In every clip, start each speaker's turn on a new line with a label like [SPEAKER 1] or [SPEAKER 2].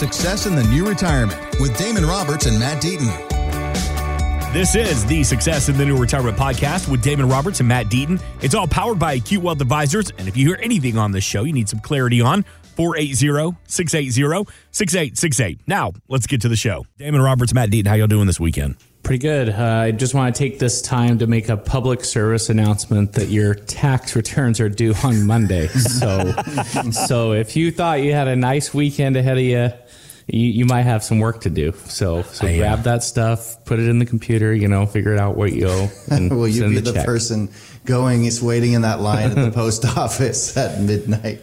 [SPEAKER 1] Success in the New Retirement with Damon Roberts and Matt Deaton.
[SPEAKER 2] This is the Success in the New Retirement podcast with Damon Roberts and Matt Deaton. It's all powered by Acute Wealth Advisors. And if you hear anything on this show you need some clarity on, 480-680-6868. Now, let's get to the show. Damon Roberts, Matt Deaton, how y'all doing this weekend?
[SPEAKER 3] Pretty good. Uh, I just want to take this time to make a public service announcement that your tax returns are due on Monday. So, so if you thought you had a nice weekend ahead of you, you, you might have some work to do. So, so
[SPEAKER 2] I, uh,
[SPEAKER 3] grab that stuff, put it in the computer, you know, figure it out what you owe. And
[SPEAKER 4] Will you be the
[SPEAKER 3] check.
[SPEAKER 4] person going, is waiting in that line at the post office at midnight?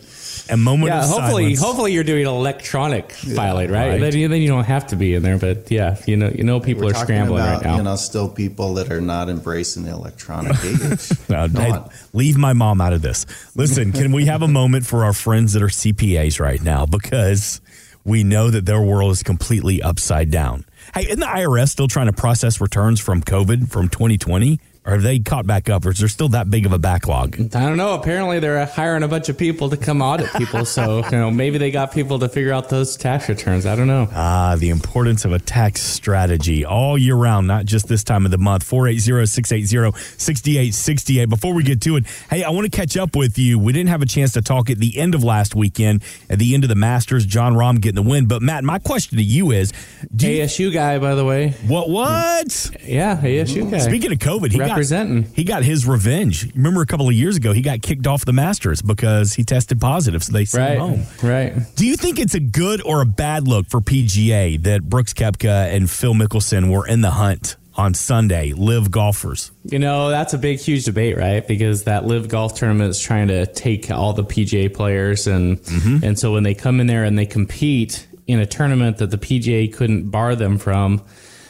[SPEAKER 2] A moment
[SPEAKER 3] Yeah,
[SPEAKER 2] of
[SPEAKER 3] hopefully,
[SPEAKER 2] silence.
[SPEAKER 3] hopefully you're doing electronic filing, right?
[SPEAKER 2] right.
[SPEAKER 3] Then, you, then you don't have to be in there. But yeah, you know, you know, people
[SPEAKER 4] We're
[SPEAKER 3] are scrambling
[SPEAKER 4] about,
[SPEAKER 3] right now.
[SPEAKER 4] You know, still people that are not embracing the electronic age.
[SPEAKER 2] No,
[SPEAKER 4] Come
[SPEAKER 2] hey, leave my mom out of this. Listen, can we have a moment for our friends that are CPAs right now? Because we know that their world is completely upside down. Hey, isn't the IRS still trying to process returns from COVID from 2020? Or have they caught back up? Or is there still that big of a backlog?
[SPEAKER 3] I don't know. Apparently, they're hiring a bunch of people to come audit people. So, you know, maybe they got people to figure out those tax returns. I don't know.
[SPEAKER 2] Ah, the importance of a tax strategy all year round, not just this time of the month. 480-680-6868. Before we get to it, hey, I want to catch up with you. We didn't have a chance to talk at the end of last weekend, at the end of the Masters, Jon Rahm getting the win. But Matt, my question to you is, do you,
[SPEAKER 3] ASU guy, by the way.
[SPEAKER 2] what what?
[SPEAKER 3] Yeah, ASU guy.
[SPEAKER 2] Speaking of COVID, he
[SPEAKER 3] Representing.
[SPEAKER 2] got he got his revenge. Remember a couple of years ago, he got kicked off the Masters because he tested positive, so they sent him
[SPEAKER 3] right,
[SPEAKER 2] home.
[SPEAKER 3] right.
[SPEAKER 2] Do you think it's a good or a bad look for PGA that Brooks Koepka and Phil Mickelson were in the hunt on Sunday, LIV golfers?
[SPEAKER 3] You know, that's a big, huge debate, right? Because that LIV golf tournament is trying to take all the PGA players, and
[SPEAKER 2] Mm-hmm.
[SPEAKER 3] and so when they come in there and they compete in a tournament that the PGA couldn't bar them from,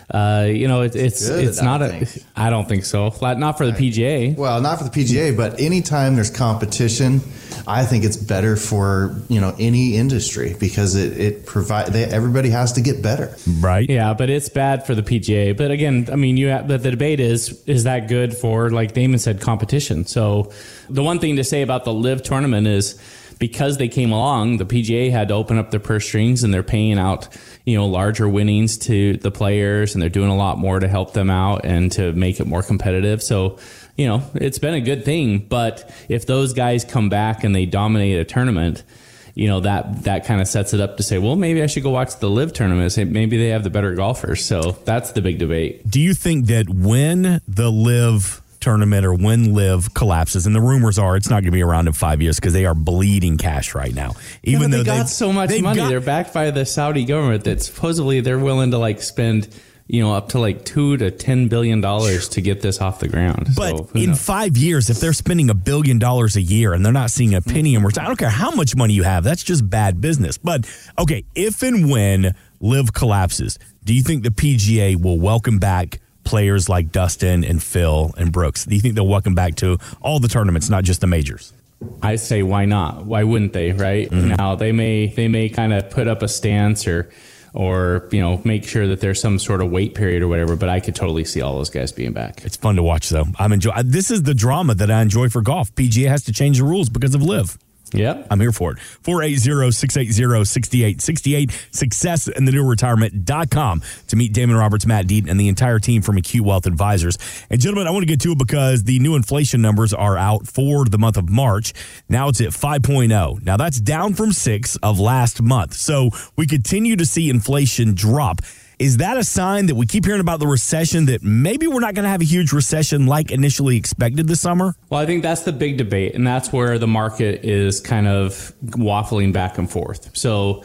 [SPEAKER 3] uh, you know, it, it's
[SPEAKER 4] good,
[SPEAKER 3] it's not a.
[SPEAKER 4] think.
[SPEAKER 3] I don't think so. Not for the PGA.
[SPEAKER 4] Well, not for the PGA, but anytime there's competition, I think it's better for you know any industry because it it provide they, everybody has to get better.
[SPEAKER 2] Right?
[SPEAKER 3] Yeah, but it's bad for the PGA. But again, I mean, you have, but the debate is is that good for like Damon said, competition. So the one thing to say about the LIV tournament is because they came along, the PGA had to open up their purse strings and they're paying out you know larger winnings to the players and they're doing a lot more to help them out and to make it more competitive. So you know it's been a good thing. But if those guys come back and they dominate a tournament you know that that kind of sets it up to say, well, maybe I should go watch the LIV tournament. Maybe they have the better golfers. So that's the big debate.
[SPEAKER 2] Do you think that when the LIV tournament or when LIV collapses, and the rumors are it's not going to be around in five years because they are bleeding cash right now, even
[SPEAKER 3] Even
[SPEAKER 2] though
[SPEAKER 3] they got so much money,
[SPEAKER 2] got-
[SPEAKER 3] they're backed by the Saudi government that supposedly they're willing to like spend, you know, up to like two to ten billion dollars to get this off the ground.
[SPEAKER 2] But
[SPEAKER 3] so,
[SPEAKER 2] in
[SPEAKER 3] knows?
[SPEAKER 2] five years, if they're spending a billion dollars a year and they're not seeing a penny in return, I don't care how much money you have. That's just bad business. But okay, if and when LIV collapses, do you think the PGA will welcome back players like Dustin and Phil and Brooks? Do you think they'll welcome back to all the tournaments, not just the majors?
[SPEAKER 3] I say why not? Why wouldn't they? Right
[SPEAKER 2] Mm-hmm.
[SPEAKER 3] now they may they may kind of put up a stance or or you know make sure that there's some sort of wait period or whatever. But I could totally see all those guys being back.
[SPEAKER 2] It's fun to watch, though. I'm enjoy. This is the drama that I enjoy for golf. PGA has to change the rules because of LIV.
[SPEAKER 3] Yep.
[SPEAKER 2] I'm here for it. 480-680-6868. Success in the new retirement.com to meet Damon Roberts, Matt Deaton, and the entire team from Acute Wealth Advisors. And gentlemen, I want to get to it because the new inflation numbers are out for the month of March. Now it's at 5.0. Now that's down from six of last month. So we continue to see inflation drop. Is that a sign that we keep hearing about the recession that maybe we're not going to have a huge recession like initially expected this summer?
[SPEAKER 3] Well, I think that's the big debate, and that's where the market is kind of waffling back and forth. So,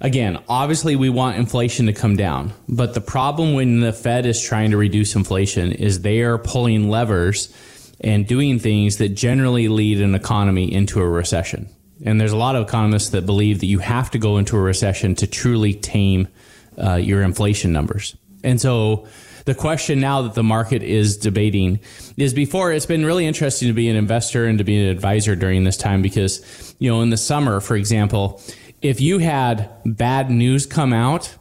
[SPEAKER 3] again, obviously, we want inflation to come down, but the problem when the Fed is trying to reduce inflation is they are pulling levers and doing things that generally lead an economy into a recession. And there's a lot of economists that believe that you have to go into a recession to truly tame uh, your inflation numbers. And so the question now that the market is debating is before it's been really interesting to be an investor and to be an advisor during this time because, you know, in the summer, for example, if you had bad news come out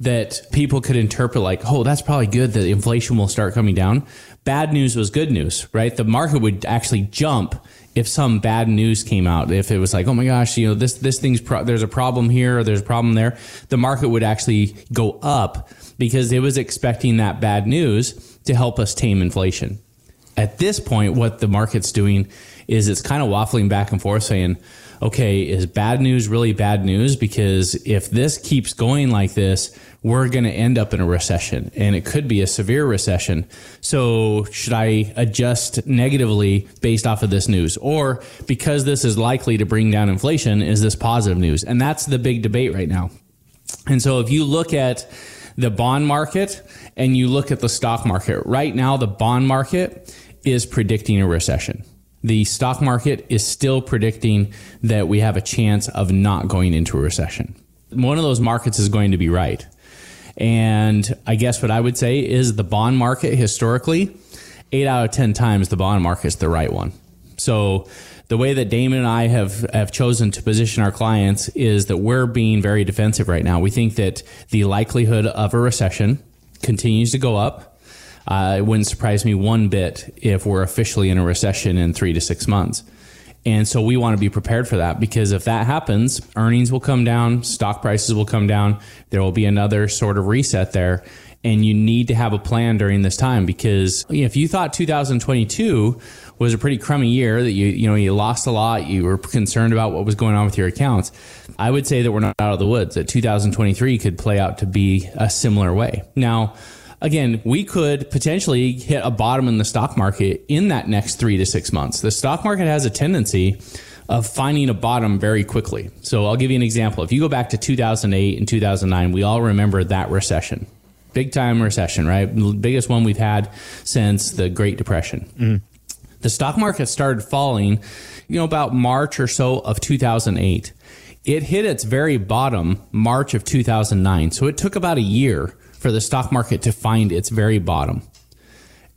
[SPEAKER 3] that people could interpret like, oh, that's probably good that inflation will start coming down. Bad news was good news, right? The market would actually jump if some bad news came out, if it was like, oh my gosh, you know, this this thing's pro- there's a problem here or there's a problem there, the market would actually go up because it was expecting that bad news to help us tame inflation. At this point, what the market's doing is it's kind of waffling back and forth, saying, okay, is bad news really bad news? Because if this keeps going like this, we're going to end up in a recession and it could be a severe recession. So should I adjust negatively based off of this news? Or because this is likely to bring down inflation, is this positive news? And that's the big debate right now. And so if you look at the bond market and you look at the stock market, right now the bond market is predicting a recession. The stock market is still predicting that we have a chance of not going into a recession. One of those markets is going to be right. And I guess what I would say is the bond market historically, eight out of 10 times the bond market is the right one. So the way that Damon and I have, have chosen to position our clients is that we're being very defensive right now. We think that the likelihood of a recession continues to go up. Uh, it wouldn't surprise me one bit if we're officially in a recession in three to six months. And so we want to be prepared for that because if that happens, earnings will come down, stock prices will come down, there will be another sort of reset there. And you need to have a plan during this time because if you thought 2022 was a pretty crummy year that you you know you lost a lot, you were concerned about what was going on with your accounts. I would say that we're not out of the woods. That 2023 could play out to be a similar way. Now, again, we could potentially hit a bottom in the stock market in that next three to six months. The stock market has a tendency of finding a bottom very quickly. So I'll give you an example. If you go back to 2008 and 2009, we all remember that recession. Big time recession, right? The biggest one we've had since the Great Depression. Mm. The stock market started falling, you know, about March or so of 2008. It hit its very bottom March of 2009. So it took about a year for the stock market to find its very bottom.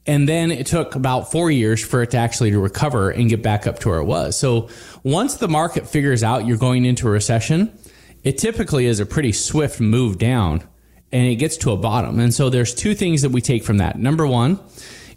[SPEAKER 3] And then it took about four years for it to actually to recover and get back up to where it was. So once the market figures out you're going into a recession, it typically is a pretty swift move down and it gets to a bottom. And so there's two things that we take from that. Number one,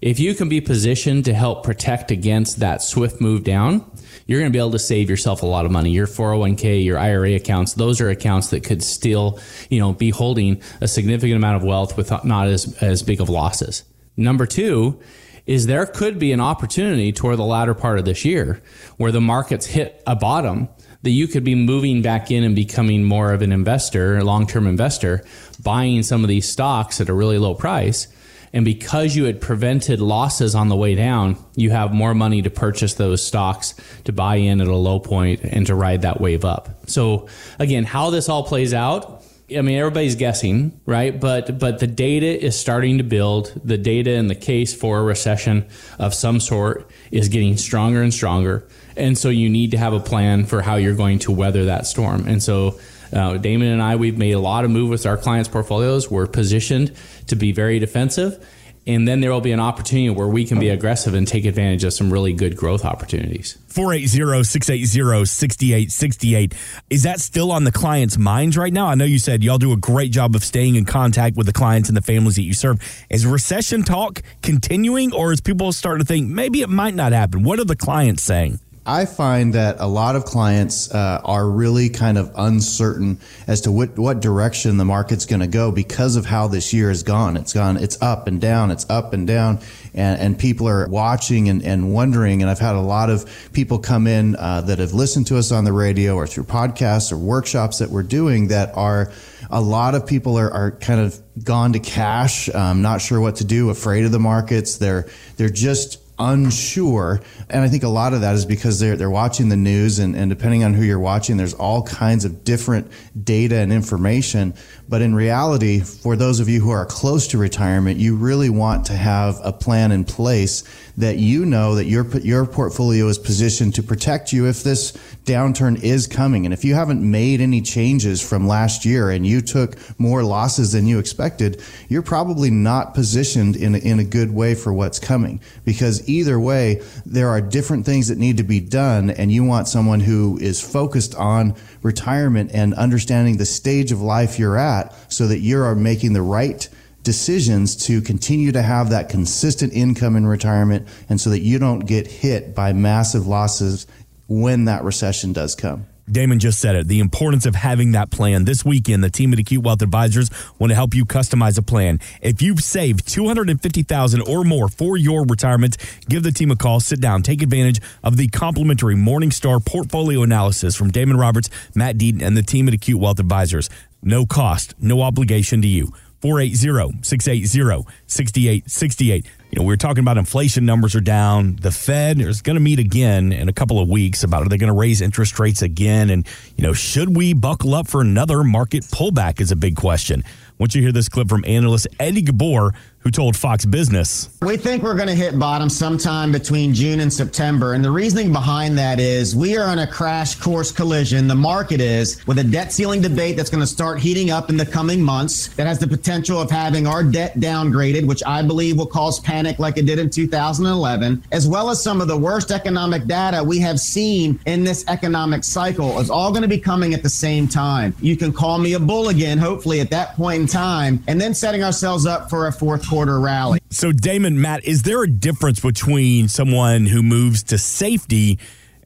[SPEAKER 3] if you can be positioned to help protect against that swift move down, you're going to be able to save yourself a lot of money. Your 401k, your IRA accounts, those are accounts that could still, you know, be holding a significant amount of wealth with not as, as big of losses. Number two is there could be an opportunity toward the latter part of this year where the markets hit a bottom that you could be moving back in and becoming more of an investor, a long-term investor, buying some of these stocks at a really low price and because you had prevented losses on the way down, you have more money to purchase those stocks to buy in at a low point and to ride that wave up. So again, how this all plays out, I mean, everybody's guessing, right? But but the data is starting to build. The data and the case for a recession of some sort is getting stronger and stronger. And so you need to have a plan for how you're going to weather that storm. And so uh, Damon and I, we've made a lot of move with our clients' portfolios. We're positioned to be very defensive. And then there will be an opportunity where we can be aggressive and take advantage of some really good growth opportunities.
[SPEAKER 2] 480-680-6868. Is that still on the client's minds right now? I know you said y'all do a great job of staying in contact with the clients and the families that you serve. Is recession talk continuing or is people starting to think maybe it might not happen? What are the clients saying?
[SPEAKER 4] I find that a lot of clients uh, are really kind of uncertain as to what, what direction the market's going to go because of how this year has gone. It's gone, it's up and down, it's up and down, and, and people are watching and, and wondering. And I've had a lot of people come in uh, that have listened to us on the radio or through podcasts or workshops that we're doing that are a lot of people are, are kind of gone to cash, um, not sure what to do, afraid of the markets. They're they're just unsure. And I think a lot of that is because they're, they're watching the news and, and depending on who you're watching, there's all kinds of different data and information. But in reality, for those of you who are close to retirement, you really want to have a plan in place that you know that your your portfolio is positioned to protect you if this downturn is coming. And if you haven't made any changes from last year and you took more losses than you expected, you're probably not positioned in a, in a good way for what's coming. Because either way, there are different things that need to be done, and you want someone who is focused on retirement and understanding the stage of life you're at, so that you are making the right decisions to continue to have that consistent income in retirement and so that you don't get hit by massive losses when that recession does come.
[SPEAKER 2] Damon just said it. The importance of having that plan. This weekend, the team at Acute Wealth Advisors want to help you customize a plan. If you've saved 250000 or more for your retirement, give the team a call, sit down, take advantage of the complimentary Morningstar portfolio analysis from Damon Roberts, Matt Deaton, and the team at Acute Wealth Advisors. No cost, no obligation to you. 480-680-6868. You know, we were talking about inflation numbers are down. The Fed is going to meet again in a couple of weeks about are they going to raise interest rates again and, you know, should we buckle up for another market pullback is a big question. Once you hear this clip from analyst Eddie Ghabour, who told Fox Business.
[SPEAKER 5] We think we're going to hit bottom sometime between June and September. And the reasoning behind that is we are on a crash course collision. The market is with a debt ceiling debate that's going to start heating up in the coming months that has the potential of having our debt downgraded, which I believe will cause panic like it did in 2011, as well as some of the worst economic data we have seen in this economic cycle is all going to be coming at the same time. You can call me a bull again, hopefully at that point in time, and then setting ourselves up for a fourth quarter rally.
[SPEAKER 2] So, Damon, Matt, is there a difference between someone who moves to safety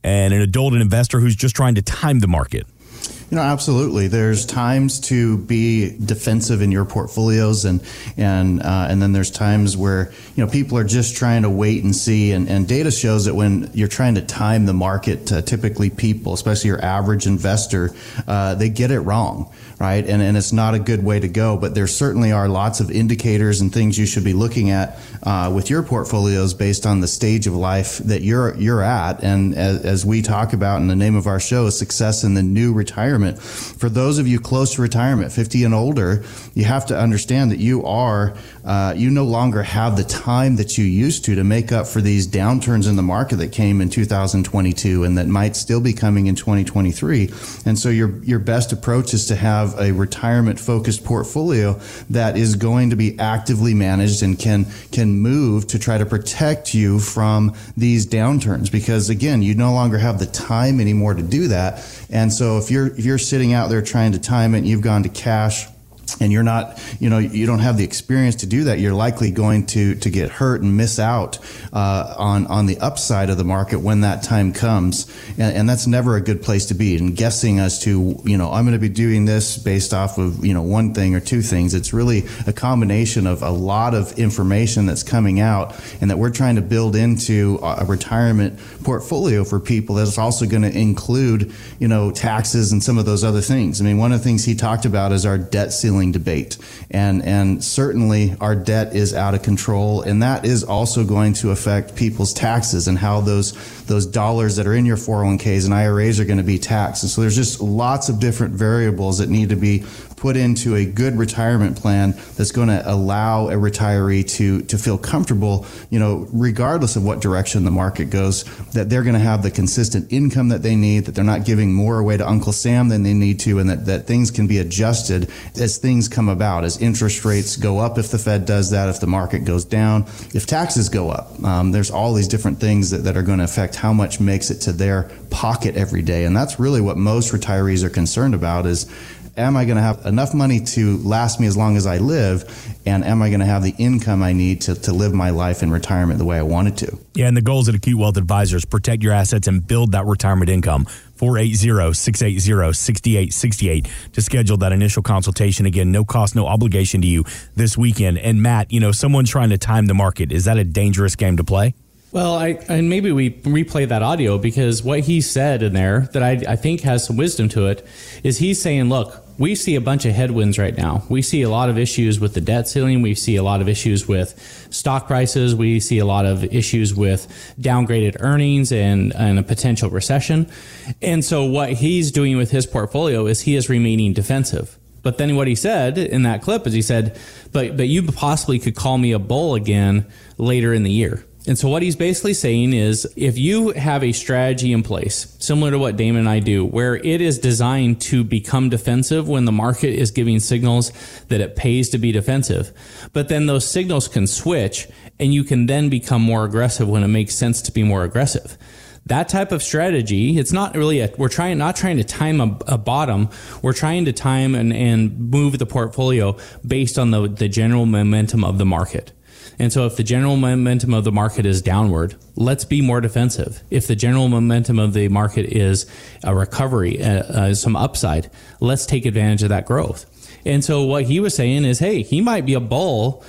[SPEAKER 2] and an adult investor who's just trying to time the market?
[SPEAKER 4] You know, absolutely. There's times to be defensive in your portfolios, and and uh, and then there's times where you know people are just trying to wait and see. And, and data shows that when you're trying to time the market, uh, typically people, especially your average investor, uh, they get it wrong right? And, and it's not a good way to go, but there certainly are lots of indicators and things you should be looking at uh, with your portfolios based on the stage of life that you're you're at. And as, as we talk about in the name of our show, success in the new retirement. For those of you close to retirement, 50 and older, you have to understand that you are uh, you no longer have the time that you used to to make up for these downturns in the market that came in 2022 and that might still be coming in 2023. And so your your best approach is to have have a retirement focused portfolio that is going to be actively managed and can can move to try to protect you from these downturns because again you no longer have the time anymore to do that. And so if you're if you're sitting out there trying to time it and you've gone to cash and you're not, you know, you don't have the experience to do that, you're likely going to to get hurt and miss out uh, on on the upside of the market when that time comes, and, and, that's never a good place to be. And guessing as to, you know, I'm going to be doing this based off of you know one thing or two things. It's really a combination of a lot of information that's coming out, and that we're trying to build into a retirement portfolio for people that's also going to include, you know, taxes and some of those other things. I mean, one of the things he talked about is our debt ceiling debate. And, and certainly our debt is out of control. And that is also going to affect people's taxes and how those, those dollars that are in your 401ks and IRAs are going to be taxed. And so there's just lots of different variables that need to be put into a good retirement plan that's going to allow a retiree to to feel comfortable, you know, regardless of what direction the market goes, that they're going to have the consistent income that they need, that they're not giving more away to Uncle Sam than they need to, and that, that things can be adjusted as things come about, as interest rates go up if the Fed does that, if the market goes down, if taxes go up. Um, there's all these different things that, that are going to affect how much makes it to their pocket every day. And that's really what most retirees are concerned about is am I going to have enough money to last me as long as I live? And am I going to have the income I need to, to live my life in retirement the way I wanted to?
[SPEAKER 2] Yeah, and the goals at Acute Wealth Advisors protect your assets and build that retirement income. 480-680-6868 to schedule that initial consultation. Again, no cost, no obligation to you this weekend. And Matt, you know, someone trying to time the market, is that a dangerous game to play?
[SPEAKER 3] Well, I and maybe we replay that audio because what he said in there that I, I think has some wisdom to it is he's saying, look, we see a bunch of headwinds right now. We see a lot of issues with the debt ceiling. We see a lot of issues with stock prices. We see a lot of issues with downgraded earnings and, and a potential recession. And so what he's doing with his portfolio is he is remaining defensive. But then what he said in that clip is he said, but, but you possibly could call me a bull again later in the year. And so what he's basically saying is if you have a strategy in place, similar to what Damon and I do, where it is designed to become defensive when the market is giving signals that it pays to be defensive, but then those signals can switch and you can then become more aggressive when it makes sense to be more aggressive that type of strategy, it's not really a, we're trying, not trying to time a, a bottom. We're trying to time and, and move the portfolio based on the, the general momentum of the market. And so if the general momentum of the market is downward, let's be more defensive. If the general momentum of the market is a recovery, uh, uh, some upside, let's take advantage of that growth. And so what he was saying is, hey, he might be a bull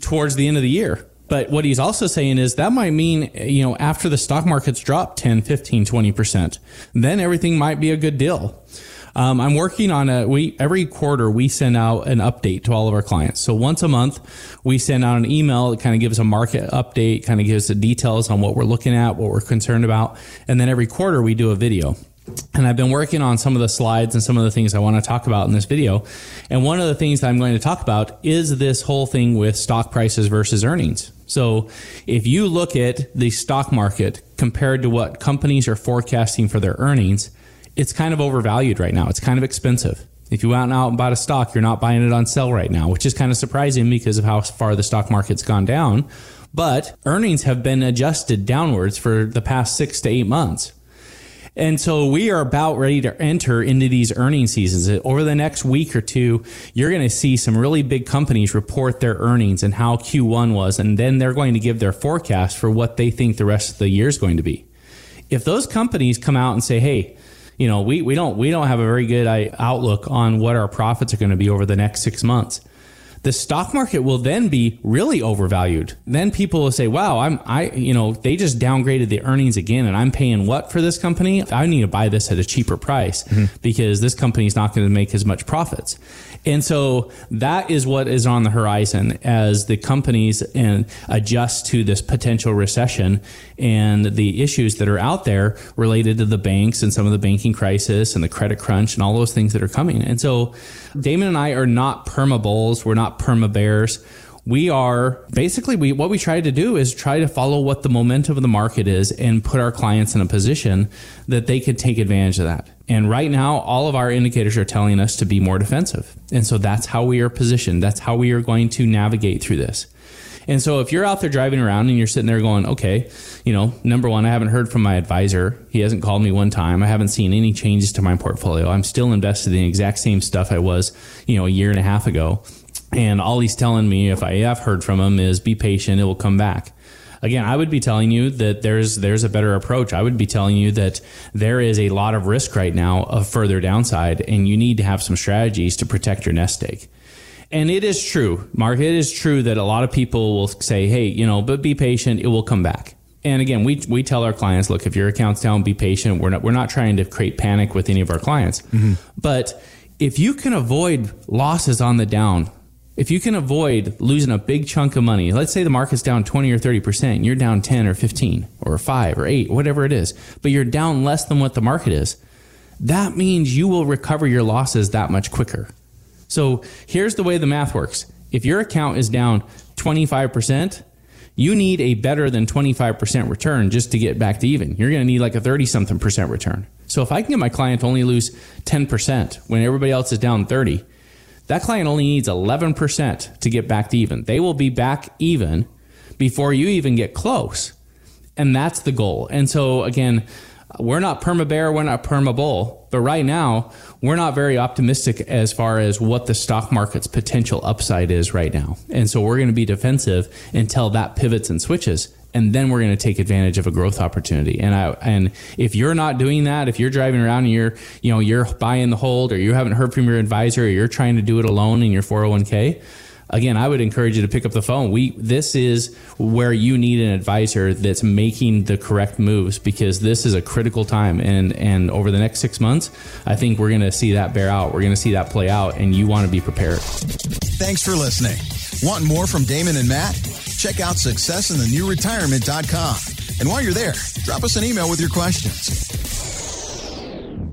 [SPEAKER 3] towards the end of the year. But what he's also saying is that might mean, you know, after the stock markets drop 10, 15, 20%, then everything might be a good deal. Um, I'm working on a we every quarter we send out an update to all of our clients. So once a month we send out an email that kind of gives a market update, kind of gives the details on what we're looking at, what we're concerned about, and then every quarter we do a video. And I've been working on some of the slides and some of the things I want to talk about in this video. And one of the things that I'm going to talk about is this whole thing with stock prices versus earnings. So if you look at the stock market compared to what companies are forecasting for their earnings, it's kind of overvalued right now. It's kind of expensive. If you went out and bought a stock, you're not buying it on sale right now, which is kind of surprising because of how far the stock market's gone down. But earnings have been adjusted downwards for the past six to eight months. And so we are about ready to enter into these earning seasons. Over the next week or two, you're going to see some really big companies report their earnings and how Q1 was, and then they're going to give their forecast for what they think the rest of the year is going to be. If those companies come out and say, hey, you know, we, we don't we don't have a very good uh, outlook on what our profits are going to be over the next six months. The stock market will then be really overvalued. Then people will say, "Wow, I'm I you know they just downgraded the earnings again, and I'm paying what for this company? I need to buy this at a cheaper price mm-hmm. because this company is not going to make as much profits." And so that is what is on the horizon as the companies and adjust to this potential recession and the issues that are out there related to the banks and some of the banking crisis and the credit crunch and all those things that are coming. And so Damon and I are not perma bulls. We're perma bears we are basically we what we try to do is try to follow what the momentum of the market is and put our clients in a position that they could take advantage of that. And right now all of our indicators are telling us to be more defensive. And so that's how we are positioned. That's how we are going to navigate through this. And so if you're out there driving around and you're sitting there going, okay, you know, number one, I haven't heard from my advisor. He hasn't called me one time. I haven't seen any changes to my portfolio. I'm still invested in the exact same stuff I was, you know, a year and a half ago. And all he's telling me, if I have heard from him, is be patient; it will come back. Again, I would be telling you that there's there's a better approach. I would be telling you that there is a lot of risk right now of further downside, and you need to have some strategies to protect your nest egg. And it is true, Mark. It is true that a lot of people will say, "Hey, you know, but be patient; it will come back." And again, we, we tell our clients, look, if your account's down, be patient. We're not, we're not trying to create panic with any of our clients. Mm-hmm. But if you can avoid losses on the down, if you can avoid losing a big chunk of money, let's say the market's down 20 or 30%, you're down 10 or 15 or 5 or 8, whatever it is, but you're down less than what the market is, that means you will recover your losses that much quicker. So here's the way the math works. If your account is down 25%, you need a better than 25% return just to get back to even. You're going to need like a 30 something percent return. So if I can get my client to only lose 10% when everybody else is down 30, that client only needs 11% to get back to even. They will be back even before you even get close. And that's the goal. And so, again, we're not perma bear, we're not perma bull, but right now, we're not very optimistic as far as what the stock market's potential upside is right now. And so, we're going to be defensive until that pivots and switches and then we're going to take advantage of a growth opportunity. And I and if you're not doing that, if you're driving around and you're you know you're buying the hold, or you haven't heard from your advisor, or you're trying to do it alone in your 401k. Again, I would encourage you to pick up the phone. We this is where you need an advisor that's making the correct moves because this is a critical time and and over the next 6 months, I think we're going to see that bear out. We're going to see that play out and you want to be prepared.
[SPEAKER 1] Thanks for listening. Want more from Damon and Matt? Check out successinthenewretirement.com. And while you're there, drop us an email with your questions.